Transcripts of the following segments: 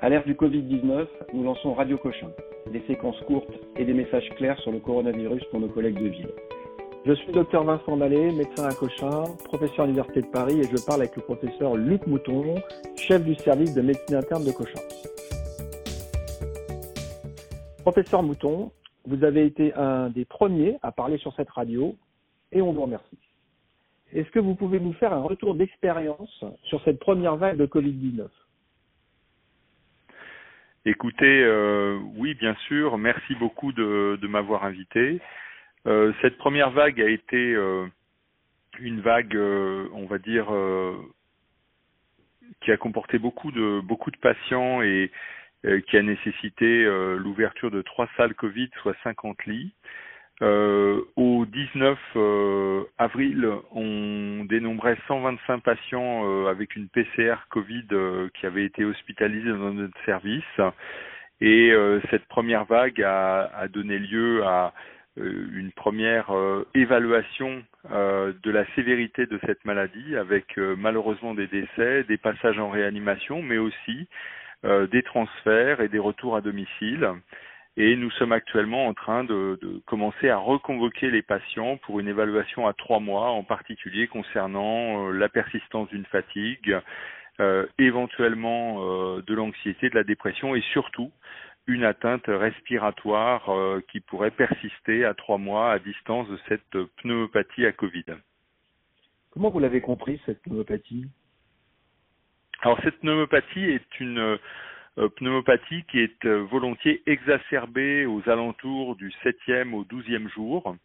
À l'ère du Covid-19, nous lançons Radio Cochin, des séquences courtes et des messages clairs sur le coronavirus pour nos collègues de ville. Je suis docteur Vincent Mallet, médecin à Cochin, professeur à l'Université de Paris et je parle avec le professeur Luc Mouton, chef du service de médecine interne de Cochin. Professeur Mouton, vous avez été un des premiers à parler sur cette radio et on vous remercie. Est-ce que vous pouvez nous faire un retour d'expérience sur cette première vague de Covid-19 Écoutez, euh, oui, bien sûr. Merci beaucoup de, m'avoir invité. Euh, cette première vague a été euh, une vague, on va dire, qui a comporté beaucoup de beaucoup de patients et qui a nécessité l'ouverture de trois salles Covid, soit 50 lits. Euh, au 19 euh, avril, on dénombrait 125 patients euh, avec une PCR Covid qui avaient été hospitalisés dans notre service. Et cette première vague a, donné lieu à une première évaluation de la sévérité de cette maladie, avec malheureusement des décès, des passages en réanimation, mais aussi des transferts et des retours à domicile et nous sommes actuellement en train de, de, commencer à reconvoquer les patients pour une évaluation à trois mois, en particulier concernant euh, la persistance d'une fatigue, euh, éventuellement euh, de l'anxiété, de la dépression et surtout une atteinte respiratoire qui pourrait persister à trois mois à distance de cette pneumopathie à Covid. Comment vous l'avez compris, cette pneumopathie? Alors cette pneumopathie est une pneumopathie qui est euh, volontiers exacerbée aux alentours du 7e au 12e jour,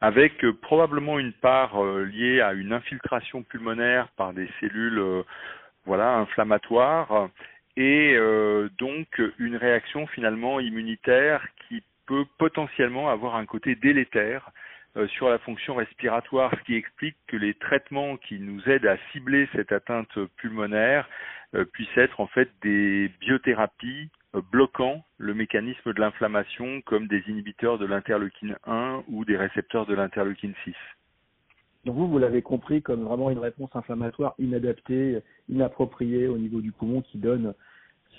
avec euh, probablement une part liée à une infiltration pulmonaire par des cellules voilà inflammatoires et donc une réaction finalement immunitaire qui peut potentiellement avoir un côté délétère sur la fonction respiratoire, ce qui explique que les traitements qui nous aident à cibler cette atteinte pulmonaire euh, puissent être en fait des biothérapies euh, bloquant le mécanisme de l'inflammation comme des inhibiteurs de l'interleukine 1 ou des récepteurs de l'interleukine 6. Donc vous, vous l'avez compris comme vraiment une réponse inflammatoire inadaptée, inappropriée au niveau du poumon qui donne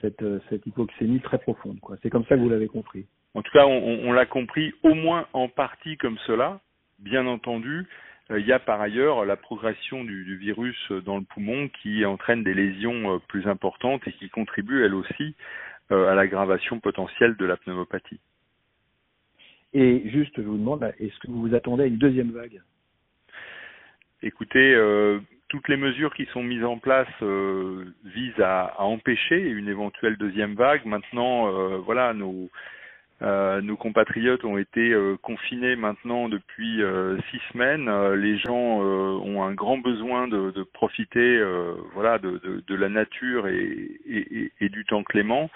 cette, euh, cette hypoxémie très profonde. C'est comme ça que vous l'avez compris. En tout cas, on, on l'a compris au moins en partie comme cela. Bien entendu, euh, il y a par ailleurs la progression du, virus dans le poumon qui entraîne des lésions euh, plus importantes et qui contribue elle aussi euh, à l'aggravation potentielle de la pneumopathie. Et juste, je vous demande, est-ce que vous vous attendez à une deuxième vague? Écoutez, toutes les mesures qui sont mises en place visent à, à, empêcher une éventuelle deuxième vague. Maintenant, voilà, nos, euh, nos compatriotes ont été euh, confinés maintenant depuis euh, six semaines. les gens ont un grand besoin de, de profiter, voilà, de, de, de, la nature et, et, et, du temps clément.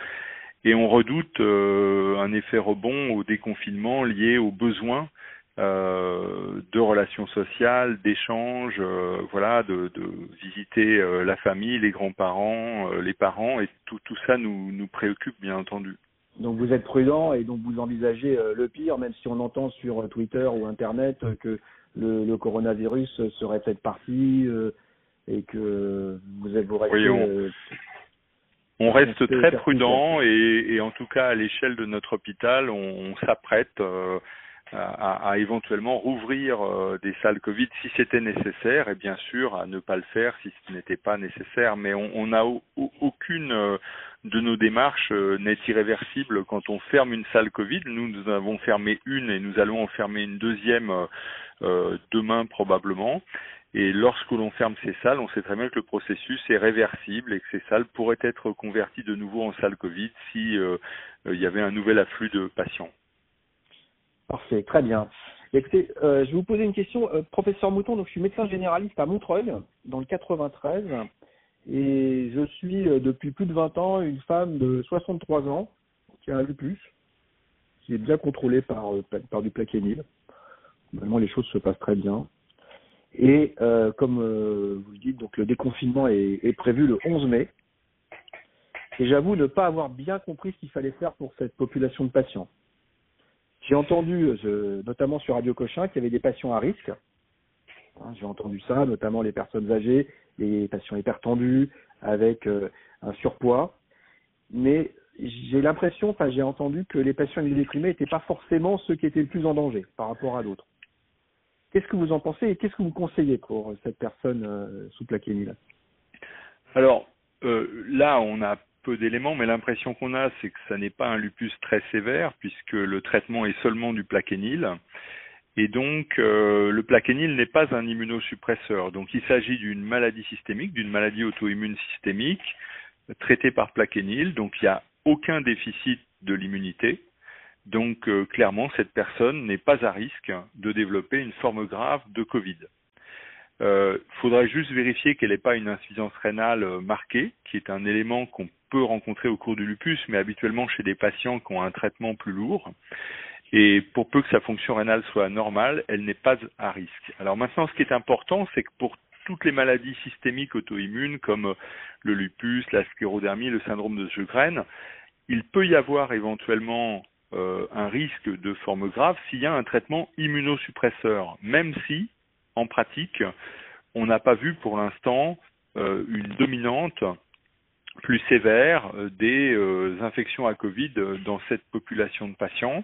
Et on redoute un effet rebond au déconfinement lié aux besoins de relations sociales, d'échanges, voilà, de, de visiter la famille, les grands-parents, les parents, et tout, tout ça nous, nous préoccupe bien entendu. Donc vous êtes prudent et donc vous envisagez euh, le pire, même si on entend sur Twitter ou Internet que le, le coronavirus serait peut-être parti euh, et que vous êtes vous restez, on, on, reste très prudent et, et, en tout cas à l'échelle de notre hôpital, on, on s'apprête euh, à, à, éventuellement rouvrir des salles Covid si c'était nécessaire et bien sûr à ne pas le faire si ce n'était pas nécessaire. Mais on n'a aucune de nos démarches euh, n'est irréversible quand on ferme une salle Covid. Nous, nous avons fermé une et nous allons en fermer une deuxième euh, euh, demain probablement. Et lorsque l'on ferme ces salles, on sait très bien que le processus est réversible et que ces salles pourraient être converties de nouveau en salle Covid si il y avait un nouvel afflux de patients. Parfait, très bien. Je vais vous poser une question, professeur Mouton. Donc, je suis médecin généraliste à Montreuil, dans le 93. Et je suis euh, depuis plus de 20 ans une femme de 63 ans qui a un lupus, qui est bien contrôlée par, euh, par du plaquenil. Normalement, les choses se passent très bien. Et euh, comme vous le dites, donc le déconfinement est, est prévu le 11 mai. Et j'avoue ne pas avoir bien compris ce qu'il fallait faire pour cette population de patients. J'ai entendu, notamment sur Radio Cochin, qu'il y avait des patients à risque. Hein, j'ai entendu ça, notamment les personnes âgées les patients hypertendus, avec euh, un surpoids. mais j'ai l'impression, enfin j'ai entendu que les patients immunodéprimés n'étaient pas forcément ceux qui étaient le plus en danger par rapport à d'autres. Qu'est-ce que vous en pensez et qu'est-ce que vous conseillez pour cette personne euh, sous plaquenil Alors euh, là, on a peu d'éléments, mais l'impression qu'on a, c'est que ça n'est pas un lupus très sévère puisque le traitement est seulement du plaquenil. Et donc, euh, le plaquenil n'est pas un immunosuppresseur. Donc, il s'agit d'une maladie systémique, d'une maladie auto-immune systémique traitée par plaquenil. Donc, il n'y a aucun déficit de l'immunité. Donc, euh, clairement, cette personne n'est pas à risque de développer une forme grave de Covid. Il euh, faudrait juste vérifier qu'elle n'ait pas une insuffisance rénale euh, marquée, qui est un élément qu'on peut rencontrer au cours du lupus, mais habituellement chez des patients qui ont un traitement plus lourd. Et pour peu que sa fonction rénale soit normale, elle n'est pas à risque. Alors maintenant, ce qui est important, c'est que pour toutes les maladies systémiques auto-immunes comme le lupus, la sclérodermie, le syndrome de Sjögren, il peut y avoir éventuellement euh, un risque de forme grave s'il y a un traitement immunosuppresseur, même si, en pratique, on n'a pas vu pour l'instant euh, une dominante plus sévère euh, des infections à Covid dans cette population de patients.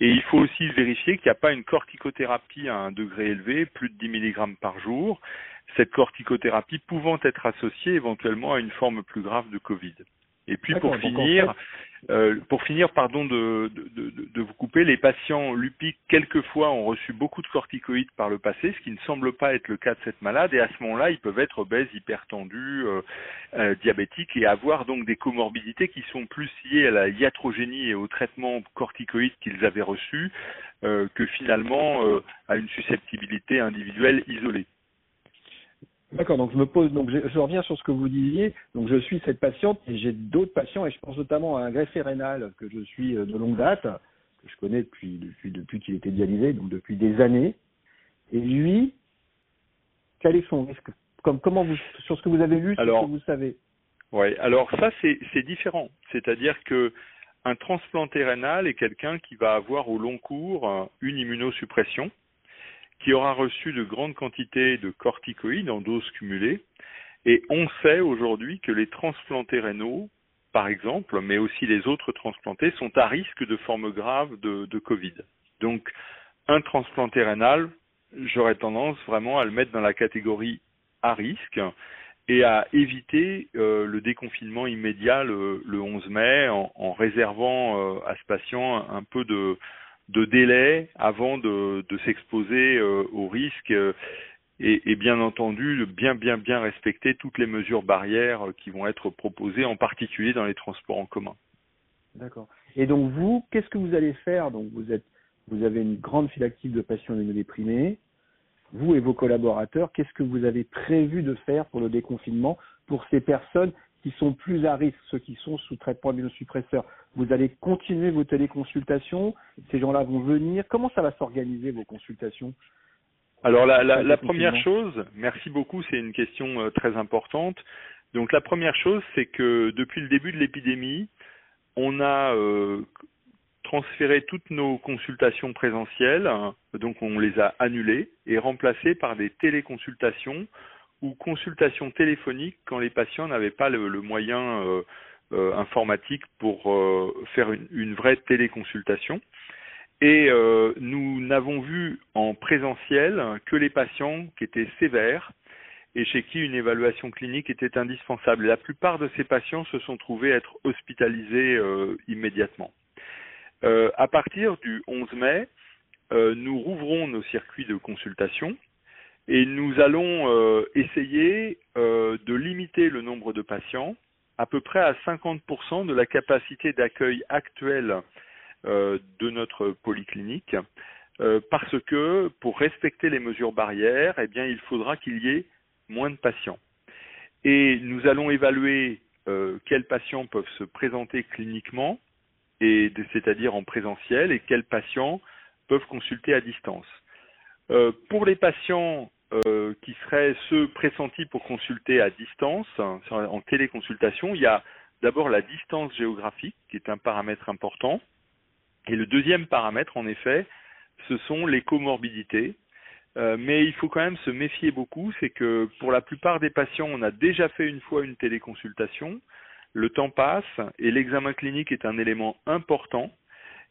Et il faut aussi vérifier qu'il n'y a pas une corticothérapie à un degré élevé, plus de 10 mg par jour, cette corticothérapie pouvant être associée éventuellement à une forme plus grave de Covid. Et puis pour finir, euh, pour finir, pardon de, vous couper, les patients lupiques quelquefois ont reçu beaucoup de corticoïdes par le passé, ce qui ne semble pas être le cas de cette malade, et à ce moment-là, ils peuvent être obèses, hypertendus, euh, euh, diabétiques, et avoir donc des comorbidités qui sont plus liées à la iatrogénie et au traitement corticoïde qu'ils avaient reçu que finalement à une susceptibilité individuelle isolée. D'accord, donc je me pose, donc je, je, reviens sur ce que vous disiez. Donc je suis cette patiente et j'ai d'autres patients et je pense notamment à un greffé rénal que je suis euh, de longue date, que je connais depuis depuis depuis qu'il était dialysé, donc depuis des années. Et lui, quel est son risque? Comme comment vous sur ce que vous avez vu, sur alors, ce que vous savez? Oui, alors ça c'est c'est différent. C'est-à-dire que un transplanté rénal est quelqu'un qui va avoir au long cours euh, une immunosuppression qui aura reçu de grandes quantités de corticoïdes en dose cumulée. Et on sait aujourd'hui que les transplantés rénaux, par exemple, mais aussi les autres transplantés, sont à risque de formes graves de, Covid. Donc, un transplanté rénal, j'aurais tendance vraiment à le mettre dans la catégorie à risque et à éviter euh, le déconfinement immédiat le, le 11 mai en, en réservant euh, à ce patient un peu de, de délai avant de, s'exposer euh, au risque euh, et, bien entendu de bien bien bien respecter toutes les mesures barrières qui vont être proposées, en particulier dans les transports en commun. D'accord. Et donc vous, qu'est-ce que vous allez faire? Donc vous êtes, vous avez une grande active de patients immunodéprimés. Vous et vos collaborateurs, qu'est-ce que vous avez prévu de faire pour le déconfinement pour ces personnes qui sont plus à risque, ceux qui sont sous traitement immunosuppresseur. Vous allez continuer vos téléconsultations, ces gens-là vont venir. Comment ça va s'organiser vos consultations? Alors la, la, la première chose, merci beaucoup, c'est une question euh, très importante. Donc la première chose, c'est que depuis le début de l'épidémie, on a euh, transféré toutes nos consultations présentielles, donc on les a annulées et remplacées par des téléconsultations ou consultation téléphonique quand les patients n'avaient pas le, moyen euh, euh, informatique pour euh, faire une, vraie téléconsultation. Et nous n'avons vu en présentiel que les patients qui étaient sévères et chez qui une évaluation clinique était indispensable. La plupart de ces patients se sont trouvés être hospitalisés immédiatement. À partir du 11 mai, nous rouvrons nos circuits de consultation et nous allons euh, essayer euh, de limiter le nombre de patients à peu près à 50% de la capacité d'accueil actuelle euh, de notre polyclinique, parce que pour respecter les mesures barrières, eh bien, il faudra qu'il y ait moins de patients. Et nous allons évaluer quels patients peuvent se présenter cliniquement, et c'est-à-dire en présentiel, et quels patients peuvent consulter à distance. Pour les patients euh, qui seraient ceux pressentis pour consulter à distance, en téléconsultation, il y a d'abord la distance géographique, qui est un paramètre important. Et le deuxième paramètre, en effet, ce sont les comorbidités. Euh, mais il faut quand même se méfier beaucoup, c'est que pour la plupart des patients, on a déjà fait une fois une téléconsultation. le temps passe et l'examen clinique est un élément important.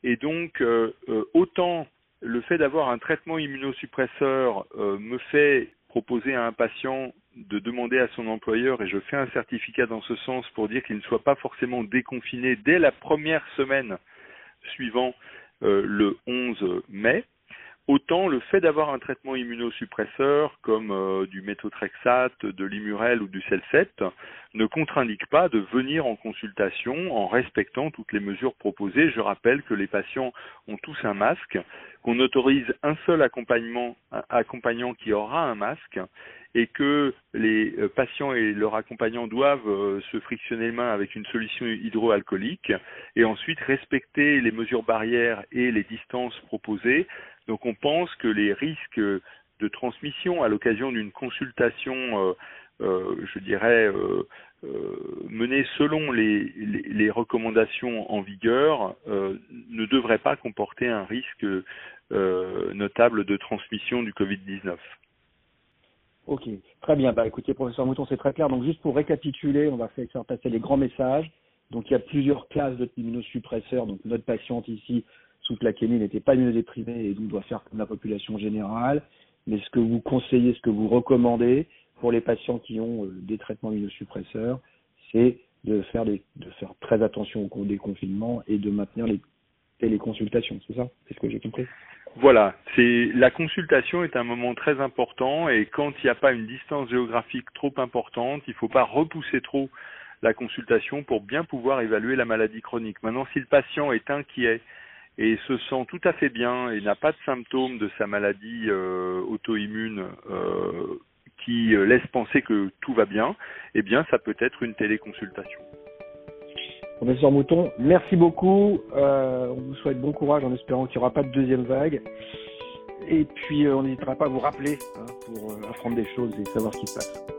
Et donc, euh, euh, autant le fait d'avoir un traitement immunosuppresseur euh, me fait proposer à un patient de demander à son employeur, et je fais un certificat dans ce sens pour dire qu'il ne soit pas forcément déconfiné dès la première semaine suivant le 11 mai, autant le fait d'avoir un traitement immunosuppresseur comme euh, du méthotrexate, de l'imurel ou du Celset ne contre-indique pas de venir en consultation en respectant toutes les mesures proposées. Je rappelle que les patients ont tous un masque, qu'on autorise un seul accompagnement, accompagnant qui aura un masque et que les euh, patients et leurs accompagnants doivent euh, se frictionner les mains avec une solution hydroalcoolique et ensuite respecter les mesures barrières et les distances proposées donc on pense que les risques de transmission à l'occasion d'une consultation, euh, euh, je dirais, euh, menée selon les, recommandations en vigueur, ne devraient pas comporter un risque notable de transmission du Covid-19. Ok, très bien. Bah, écoutez, professeur Mouton, c'est très clair. Donc, juste pour récapituler, on va faire passer les grands messages. Donc, il y a plusieurs classes d'immunosuppresseurs. Donc, notre patiente ici sous plaquémie n'était pas immunodéprimée et donc doit faire comme la population générale. Mais ce que vous conseillez, ce que vous recommandez pour les patients qui ont euh, des traitements immunosuppresseurs, c'est de faire, très attention au déconfinement et de maintenir les téléconsultations, c'est ça? C'est ce que j'ai compris voilà, la consultation est un moment très important et quand il n'y a pas une distance géographique trop importante, il ne faut pas repousser trop la consultation pour bien pouvoir évaluer la maladie chronique. Maintenant, si le patient est inquiet et se sent tout à fait bien et n'a pas de symptômes de sa maladie euh, auto-immune euh, qui euh, laisse penser que tout va bien, eh bien ça peut être une téléconsultation. Professeur Mouton, merci beaucoup. on vous souhaite bon courage en espérant qu'il n'y aura pas de deuxième vague. Et puis on n'hésitera pas à vous rappeler hein, pour apprendre des choses et savoir ce qui se passe.